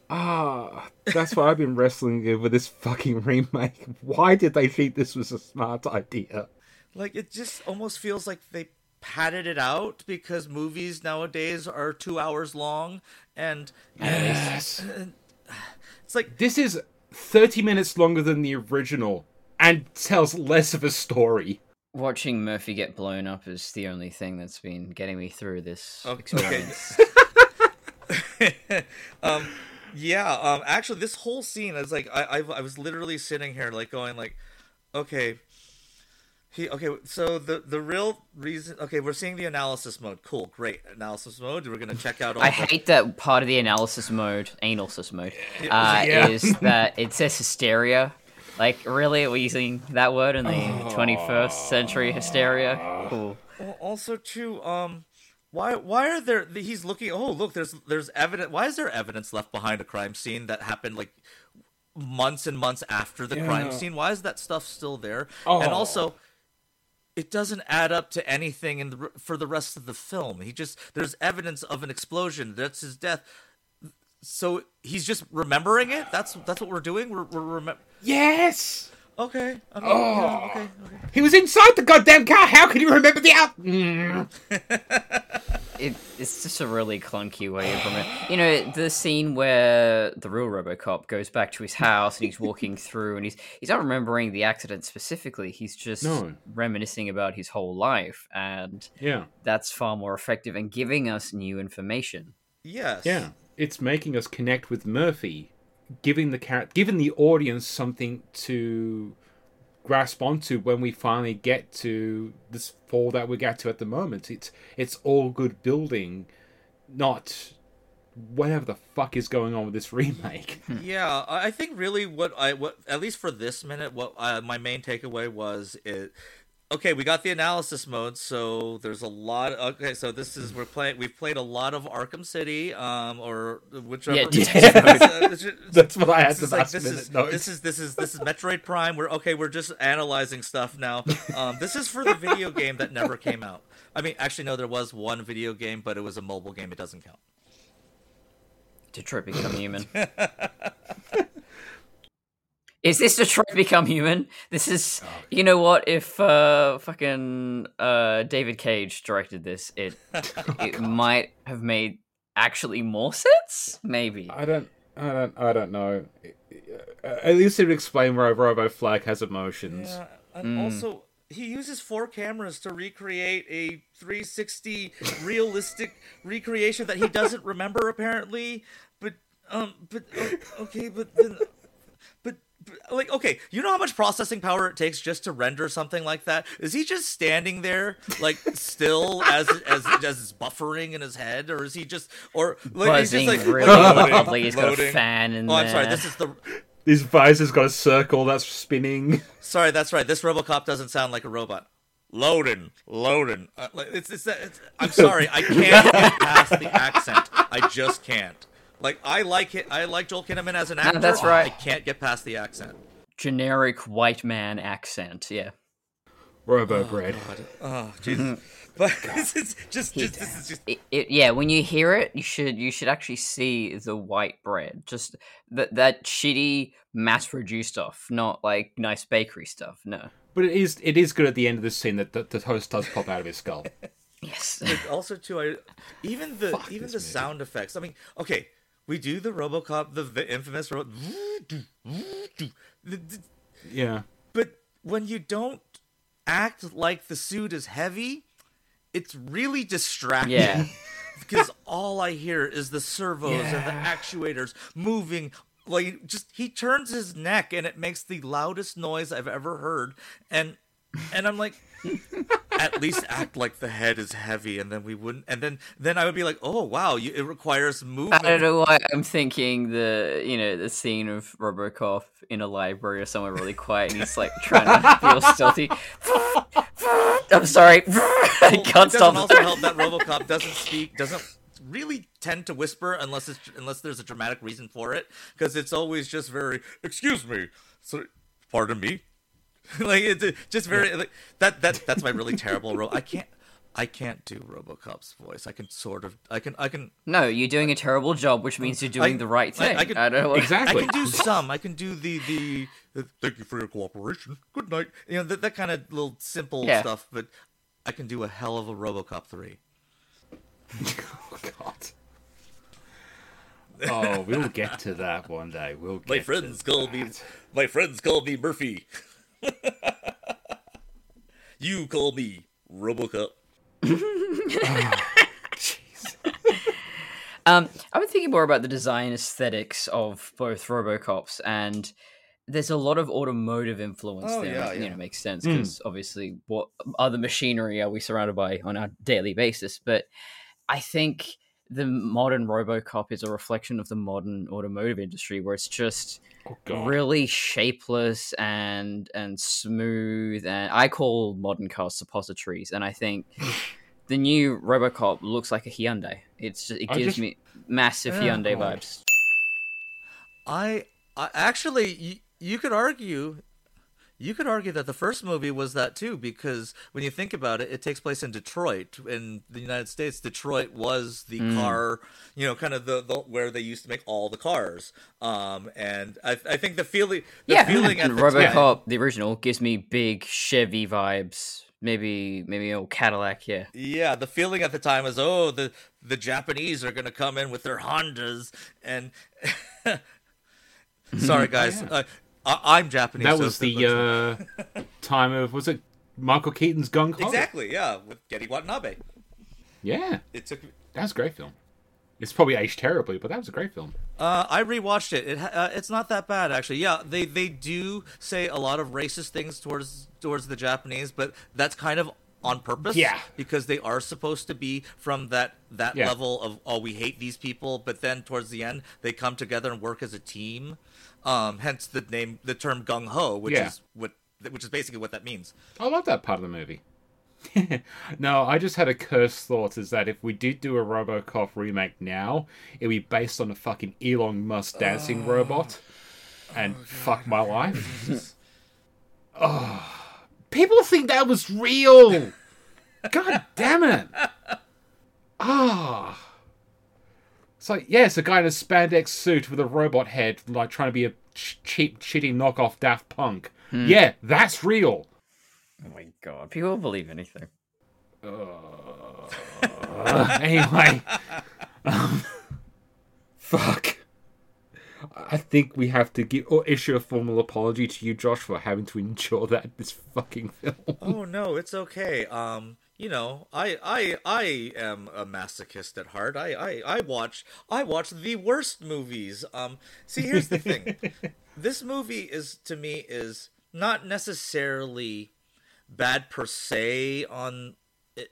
Ah, that's why I've been wrestling with this fucking remake. Why did they think this was a smart idea? Like it just almost feels like they padded it out because movies nowadays are two hours long, and Yes. it's like This is 30 minutes longer than the original and tells less of a story. Watching Murphy get blown up is the only thing that's been getting me through this Okay. experience. um yeah um actually this whole scene is like I, I i was literally sitting here like going like okay he okay so the the real reason okay we're seeing the analysis mode cool great analysis mode we're gonna check out all I the hate that part of the analysis mode, analysis mode, uh, Yeah. is that it says hysteria. Like, really, we're using that word in the 21st century hysteria? Cool. Well, also too um why why are there he's looking oh look there's there's evidence why is there evidence left behind a crime scene that happened like months and months after the crime scene why is that stuff still there Oh. and also it doesn't add up to anything in the, for the rest of the film he just there's evidence of an explosion that's his death so he's just remembering it that's that's what we're doing we're, we're Yes! okay I mean, yeah, okay okay He was inside the goddamn car. How can you remember the out? Mm. It, it's just a really clunky way of it. You know, the scene where the real RoboCop goes back to his house and he's walking through, and he's he's not remembering the accident specifically. He's just No. reminiscing about his whole life, and Yeah. that's far more effective and giving us new information. yes Yeah. It's making us connect with Murphy, giving the char- giving the audience something to grasp onto when we finally get to this fall that we get to at the moment. It's it's all good building, not whatever the fuck is going on with this remake. Yeah, I think really what I what at least for this minute, what uh, my main takeaway was it okay, we got the analysis mode, so there's a lot. okay, so this is we're playing. We've played a lot of Arkham City, um, or whichever. Yeah, That's what I had this to is like last this minute is notes. this is this is this is Metroid Prime. We're okay. We're just analyzing stuff now. Um, this is for the video game that never came out. I mean, actually, no, there was one video game, but it was a mobile game. It doesn't count. Detroit Become Human. Is this Detroit Become Human? This is, you know what? If uh, fucking uh, David Cage directed this, it it might have made actually more sense. Maybe. I don't, I don't, I don't know. At least it would explain why Robo Flag has emotions. Yeah, and also he uses four cameras to recreate a 360 realistic recreation that he doesn't remember apparently. But um, but okay, but then. But, but like okay, you know how much processing power it takes just to render something like that? Is he just standing there like still as as as it's buffering in his head, or is he just or like he's just like really loading, loudly. He's got a fan in Oh, I'm sorry. This is the His visor's got a circle that's spinning. Sorry, that's right. This RoboCop doesn't sound like a robot. Loading, loading. Uh, like, it's, it's, it's, I'm sorry, I can't get past the accent. I just can't. Like I like it. I like Joel Kinnaman as an actor. that's right. I can't get past the accent. Generic white man accent. Yeah. Robo Bread. Oh, oh Jesus. but this is just, just this is just. It, it, yeah, when you hear it, you should you should actually see the white bread, just that that shitty mass-produced stuff, not like nice bakery stuff. No. But it is, it is good at the end of the scene that the, the toast does pop out of his skull. Yes. Also, too, I even the Fuck even the movie. sound effects. I mean, okay, we do the RoboCop, the, the infamous ro- Yeah. but when you don't act like the suit is heavy, it's really distracting. Yeah. because all I hear is the servos and the actuators moving. Like just he turns his neck and it makes the loudest noise I've ever heard. And and I'm like, at least act like the head is heavy, and then we wouldn't. And then then I would be like, oh wow, you, it requires movement. I don't know why I'm thinking the you know the scene of RoboCop in a library or somewhere really quiet, and he's like trying to feel stealthy. I'm sorry, I can't doesn't stop. also help that RoboCop doesn't speak, doesn't really tend to whisper unless it's unless there's a dramatic reason for it, because it's always just very, excuse me, so, pardon me, like it's just very like that that that's my really terrible role. I can't. I can't do RoboCop's voice. I can sort of. I can. I can. No, you're doing a terrible job, which means you're doing I- the right thing. I I, could- don't know. What, Exactly. I can do some. I can do the the. Thank you for your cooperation. Good night. You know that, that kind of little simple Yeah. stuff. But I can do a hell of a RoboCop three. Oh, God. Oh, we'll get to that one day. We'll get My to friends call me. My friends call me Murphy. you call me RoboCop. Um, I've been thinking more about the design aesthetics of both RoboCops, and there's a lot of automotive influence Oh, there. yeah, You yeah. know, makes sense because obviously, what other machinery are we surrounded by on our daily basis? But I think the modern RoboCop is a reflection of the modern automotive industry, where it's just Oh, really shapeless and and smooth and I call modern cars suppositories and I think the new RoboCop looks like a Hyundai. It's just, it gives just- me massive Yeah. Hyundai Oh. vibes. I, I actually, you, you could argue, you could argue that the first movie was that too, because when you think about it, it takes place in Detroit, in the United States. Detroit was the car, you know, kind of the, the where they used to make all the cars. Um, and I, I think the feeling, the yeah, feeling at and the RoboCop time, the original gives me big Chevy vibes. Maybe maybe old Cadillac, yeah. Yeah, the feeling at the time was, oh, the the Japanese are gonna come in with their Hondas, and sorry guys, uh, I, I'm Japanese. That so was the uh, time of was it Michael Keaton's Gung Ho? exactly yeah with Gedde Watanabe. Yeah, It took. that was a great film. It's probably aged terribly, but that was a great film. Uh, I rewatched it. It uh, it's not that bad actually. Yeah, they they do say a lot of racist things towards towards the Japanese, but that's kind of on purpose. Yeah. because they are supposed to be from that that Yeah. level of oh we hate these people, but then towards the end they come together and work as a team. Um, hence the name, the term gung ho, which Yeah. is what which is basically what that means. I love that part of the movie. no, I just had a cursed thought is that if we did do a RoboCop remake now, it'd be based on a fucking Elon Musk dancing robot. And fuck my life. oh. People think that was real. God damn it. Ah. It's like, yeah, it's a guy in a spandex suit with a robot head, like trying to be a ch- cheap, shitty knockoff Daft Punk. Yeah, that's real. Oh my god, people will believe anything. Uh, anyway, um, fuck. I think we have to give or issue a formal apology to you, Josh, for having to endure that this fucking film. Oh no, it's okay. Um, you know, I I I am a masochist at heart. I I I watch I watch the worst movies. Um, see, here's the thing. this movie is to me is not necessarily bad per se on it.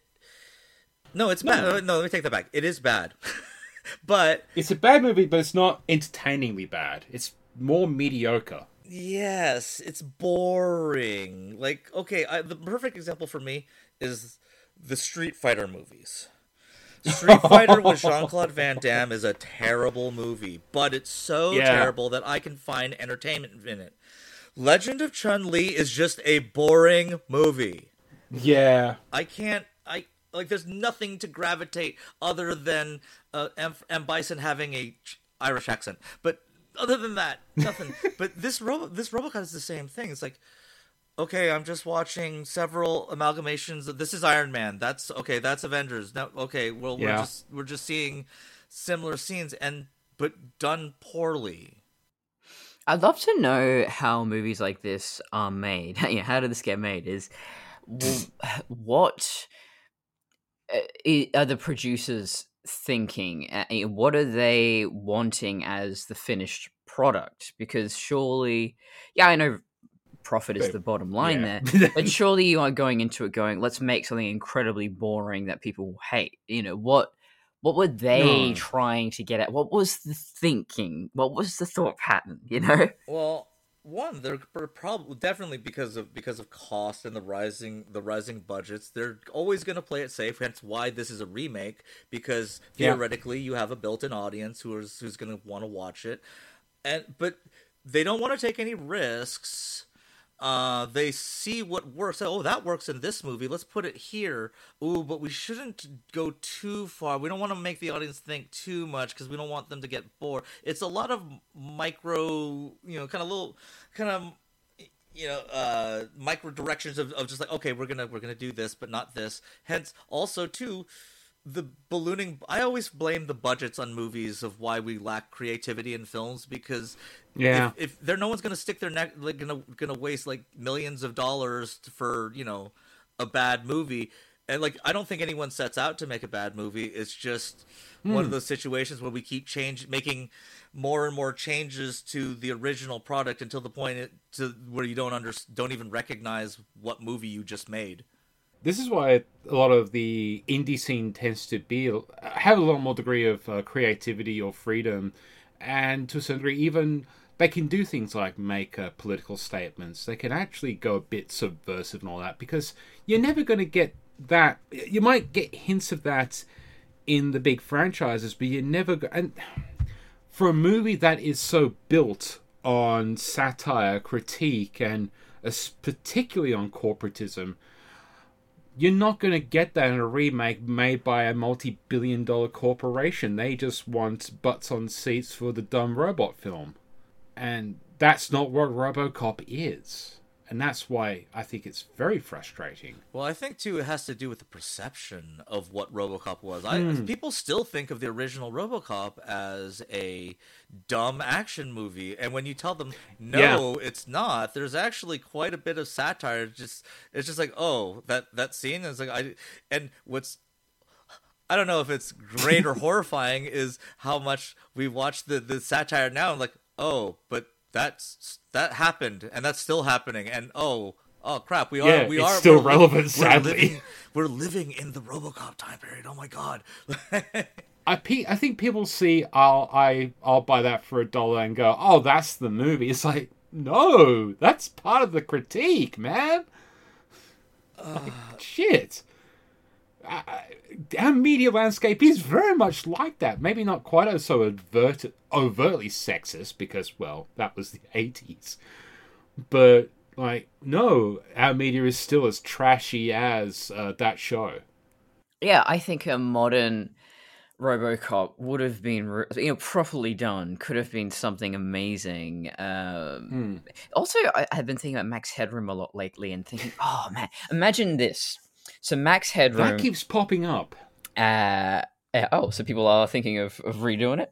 No, it's bad. No, no, let me take that back. It is bad. but It's a bad movie, but it's not entertainingly bad. It's more mediocre. Yes, it's boring. Like, okay, I, the perfect example for me is the Street Fighter movies. Street Fighter with Jean Claude Van Damme is a terrible movie, but it's so Yeah. terrible that I can find entertainment in it. Legend of Chun Li is just a boring movie. Yeah. I can't. I like. There's nothing to gravitate other than uh, M. M. Bison having a ch- Irish accent. But other than that, nothing. but this Robo, this RoboCop is the same thing. It's like, okay, I'm just watching several amalgamations. of This is Iron Man. That's okay. That's Avengers. Now, okay. Well, we're Yeah. just we're just seeing similar scenes and but done poorly. I'd love to know how movies like this are made. you know, how did this get made? Is what uh, are the producers thinking? Uh, you know, What are they wanting as the finished product? Because surely, yeah, I know profit is the bottom line yeah. there, but surely you are going into it going, let's make something incredibly boring that people hate. You know what? What were they No. trying to get at? What was the thinking? What was the thought pattern? You know? Well, one, they're probably definitely because of because of cost and the rising the rising budgets. They're always going to play it safe. Hence, why this is a remake because Yeah. theoretically you have a built-in audience who is who's going to want to watch it, and but they don't want to take any risks. Uh, they see what works. Oh, that works in this movie. Let's put it here. Ooh, but we shouldn't go too far. We don't want to make the audience think too much because we don't want them to get bored. It's a lot of micro, you know, kind of little, kind of, you know, uh, micro directions of, of just like, okay, we're gonna we're gonna do this, but not this. Hence, also too, the ballooning. I always blame the budgets on movies of why we lack creativity in films because Yeah. if, if there no one's gonna stick their neck like gonna gonna waste like millions of dollars for you know a bad movie and like i don't think anyone sets out to make a bad movie it's just one of hmm. those situations where we keep change making more and more changes to the original product until the point it, to where you don't under don't even recognize what movie you just made This is why a lot of the indie scene tends to be have a lot more degree of uh, creativity or freedom, and to a certain degree, even they can do things like make uh, political statements. They can actually go a bit subversive and all that because you're never going to get that. You might get hints of that in the big franchises, but you're never go- and for a movie that is so built on satire, critique, and particularly on corporatism you're not going to get that in a remake made by a multi-billion dollar corporation. They just want butts on seats for the dumb robot film. And that's not what RoboCop is. And that's why I think it's very frustrating. Well, I think too it has to do with the perception of what RoboCop was. I, hmm. People still think of the original RoboCop as a dumb action movie, and when you tell them no, it's not, there's actually quite a bit of satire. It's Just it's just like oh that that scene is like I and what's I don't know if it's great or horrifying is how much we watch the the satire now and like oh but that's that happened and that's still happening and oh oh crap we are Yeah, we it's are still we're relevant, we're sadly. living, we're living in the RoboCop time period oh my god I pe- I think people see I'll I I'll buy that for a dollar and go, "Oh, that's the movie." It's like, no, that's part of the critique, man. Like, uh, shit. Uh, our media landscape is very much like that. Maybe not quite as so overt, overtly sexist because, well, that was the 80s. But, like, no, our media is still as trashy as uh, that show. Yeah, I think a modern RoboCop would have been, you know, properly done. Could have been something amazing. Um, Hmm. Also, I, I've been thinking about Max Headroom a lot lately, and thinking, oh man, imagine this. So Max Headroom. That keeps popping up. uh, uh, oh, so people are thinking of, of redoing it.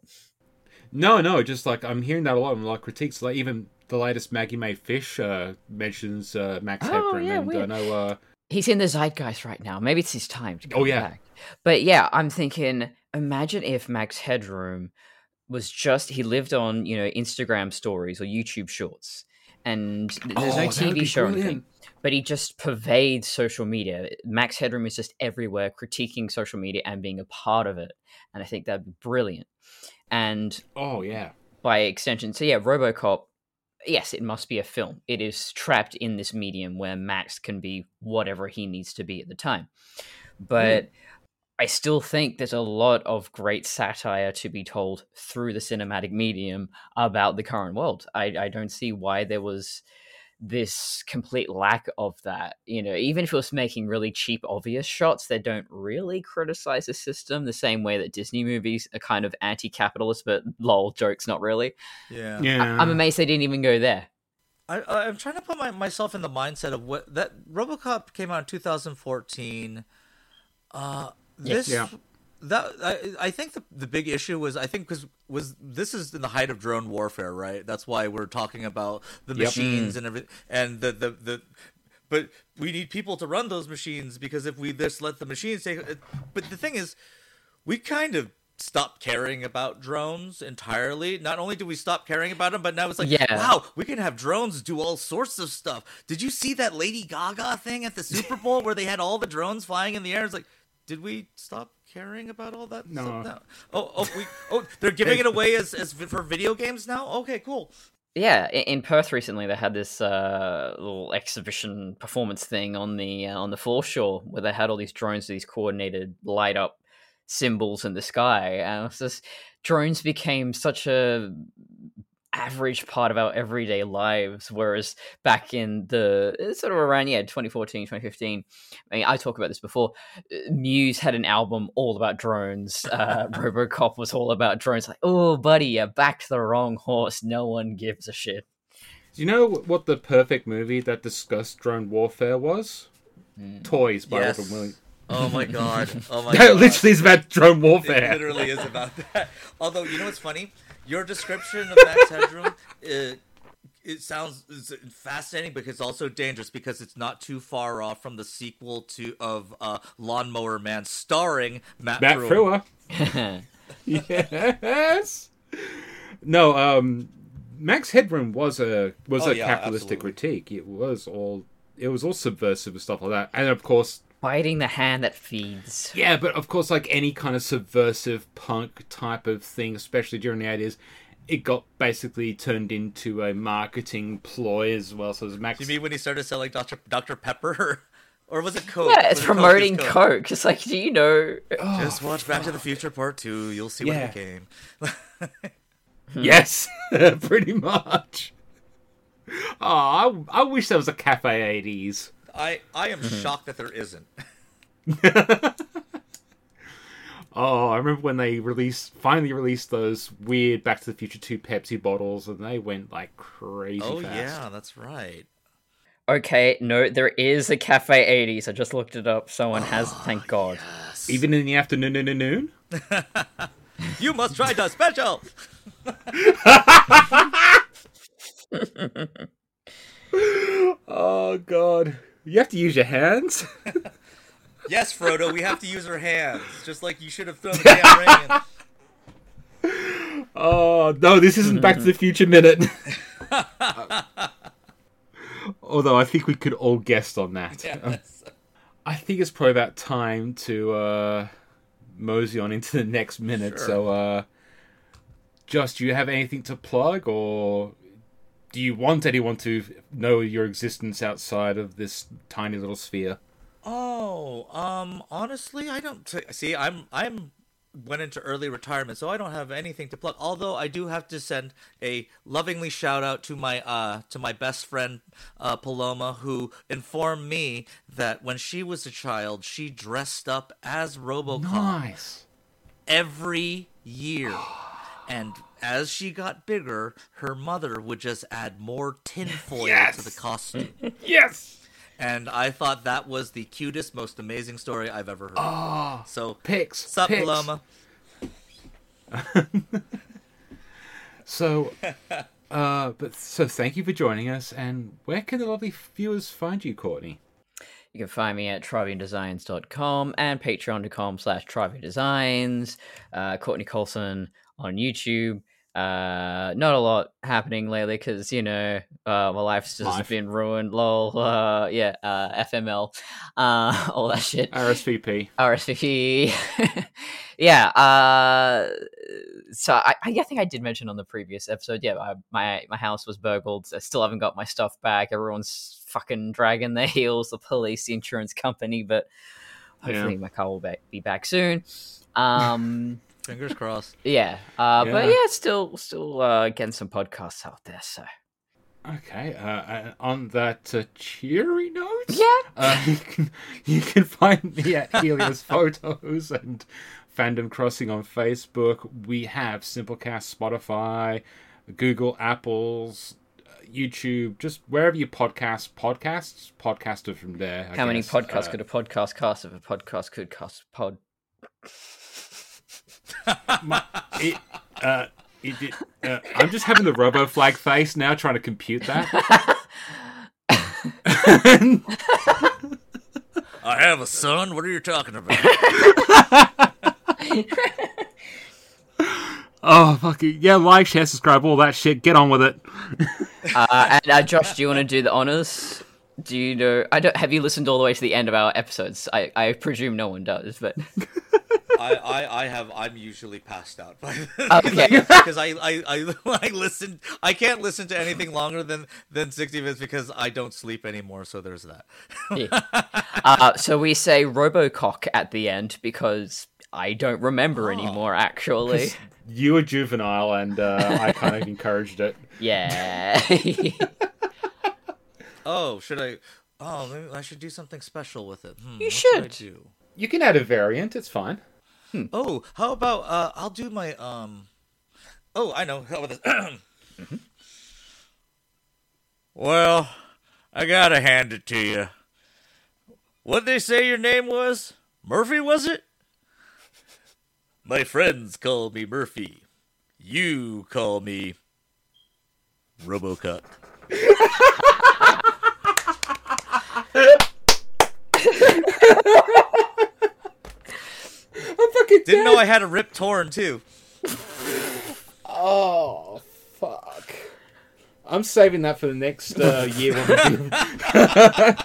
No, no, just like I'm hearing that a lot in a lot of critiques. Like even the latest Maggie Mae Fish uh, mentions uh, Max Oh, Headroom, yeah, and I know. Uh, He's in the zeitgeist right now. Maybe it's his time to come Oh, yeah. back. But yeah, I'm thinking. Imagine if Max Headroom was just he lived on you know Instagram stories or YouTube Shorts, and there's Oh, no TV show or anything. But he just pervades social media. Max Headroom is just everywhere, critiquing social media and being a part of it. And I think that'd be brilliant. And oh yeah, by extension. So yeah, RoboCop. Yes, it must be a film. It is trapped in this medium where Max can be whatever he needs to be at the time. Hmm. But I still think there's a lot of great satire to be told through the cinematic medium about the current world. I, I don't see why there was this complete lack of that. You know, even if it was making really cheap, obvious shots they don't really criticize the system the same way that Disney movies are kind of anti capitalist, but lol, jokes, not really. Yeah. yeah. I- I'm amazed they didn't even go there. I, I- I'm trying to put my, myself in the mindset of what that RoboCop came out in 2014. Uh, this Yeah. That I, I think the the big issue was I think because was this is in the height of drone warfare, right? That's why we're talking about the Yep. machines mm. and everything, and the the the. But we need people to run those machines because if we just let the machines take, uh, but the thing is, we kind of stopped caring about drones entirely. Not only do we stop caring about them, but now it's like, Yeah. wow, we can have drones do all sorts of stuff. Did you see that Lady Gaga thing at the Super Bowl where they had all the drones flying in the air? It's like, did we stop caring about all that? No. stuff now? Oh, oh, we, oh, they're giving it away as, as for video games now. Okay, cool. Yeah, in Perth recently, they had this uh, little exhibition performance thing on the uh, on the foreshore where they had all these drones, with these coordinated light up symbols in the sky, and it's just drones became such a average part of our everyday lives whereas back in the sort of around yeah 2014 2015 i mean i talked about this before uh, muse had an album all about drones uh robocop was all about drones like oh buddy you backed the wrong horse no one gives a shit Do you know what the perfect movie that discussed drone warfare was? Toys by Yes. Robin Williams. Oh my god. Oh my That god. literally is about drone It warfare. literally is about that. Although you know what's funny, your description of Max Headroom, it, it sounds is fascinating, but it's also dangerous because it's not too far off from the sequel to of uh, Lawnmower Man, starring Matt, Matt Frewer. Frewer. yes. No, um, Max Headroom was a was Oh, a yeah, capitalistic absolutely. critique. It was all it was all subversive and stuff like that. And of course, biting the hand that feeds yeah, but of course, like any kind of subversive punk type of thing, especially during the eighties, it got basically turned into a marketing ploy as well. So it was Max. You mean when he started selling Dr. Dr. Pepper, or was it Coke? yeah it's Was it Coke? promoting It's coke it's like do you know oh, Just watch Back to the Future Part Two. You'll see what Yeah. it became. Hmm. Yes, pretty much. Oh, I, I wish there was a cafe eighties. I I am Mm-hmm. shocked that there isn't. Oh, I remember when they released finally released those weird Back to the Future 2 Pepsi bottles and they went like crazy Oh fast. yeah, that's right. okay no there is a cafe 80s i just looked it up someone has Oh, thank god Even in the afternoon and noon? You must try the special. Oh god. You have to use your hands? Yes, Frodo, we have to use our hands, just like you should have thrown the damn ring. in. Oh no, this isn't Back to the Future Minute. Although I think we could all guess on that. Yes. I think it's probably about time to uh, mosey on into the next minute. Sure. So, uh, Josh, do you have anything to plug, or do you want anyone to know your existence outside of this tiny little sphere? Oh, um, honestly, I don't t- see. I'm I'm went into early retirement, so I don't have anything to plug. Although I do have to send a lovingly shout out to my uh to my best friend uh, Paloma, who informed me that when she was a child, she dressed up as RoboCop Nice. every year. And as she got bigger, her mother would just add more tinfoil Yes! to the costume. Yes. and I thought that was the cutest, most amazing story I've ever heard. Oh, so Pics. sup, pics. Paloma? So, uh, but so thank you for joining us. And where can the lovely viewers find you, Courtney? You can find me at triviadesigns.com and patreon.com slash triviadesigns. Uh, Courtney Colson on YouTube. Uh, not a lot happening lately because, you know, uh, my life's just Life. been ruined. Lol. Uh, yeah, uh, FML. Uh, all that shit. RSVP. RSVP. yeah. Uh, so I, I think I did mention on the previous episode. Yeah, I, my my house was burgled. I still haven't got my stuff back. Everyone's fucking dragging their heels. The police, the insurance company, but hopefully Yeah. my car will be back soon. Um, Fingers crossed. yeah. Uh, but Yeah. yeah, still still uh, getting some podcasts out there. So Okay. Uh, on that uh, cheery note, yeah. uh, you can you can find me at Helios Photos and Fandom Crossing on Facebook. We have Simplecast, Spotify, Google, Apple's, uh, YouTube, just wherever you podcast podcasts, podcast from there. I How many podcasts Uh, could a podcast cast if a podcast could cast pod? My, it, uh, it, it, uh, I'm just having the robo flag face now, trying to compute that. I have a son. What are you talking about? oh, fucking yeah! Like, share, subscribe, all that shit. Get on with it. Uh, and uh, Josh, do you want to do the honors? Do you know? I don't. Have you listened all the way to the end of our episodes? I, I presume no one does, but I, I, I have. I'm usually passed out by Okay. because I, I, I, I listen. I can't listen to anything longer than than 60 minutes because I don't sleep anymore. So there's that. yeah. Uh, so we say Robocock at the end because I don't remember anymore. Actually, You were juvenile, and uh, I kind of encouraged it. yeah. Oh, should I? Oh, maybe I should do something special with it. Hmm, You what should. I do? You can add a variant. It's fine. Oh, how about uh, I'll do my um. Oh, I know. How about this? Well, I gotta hand it to you. What they say your name was? Murphy, was it? My friends call me Murphy. You call me RoboCop. I'm fucking Didn't know I had a Rip Torn too. Oh fuck! I'm saving that for the next uh, year when we do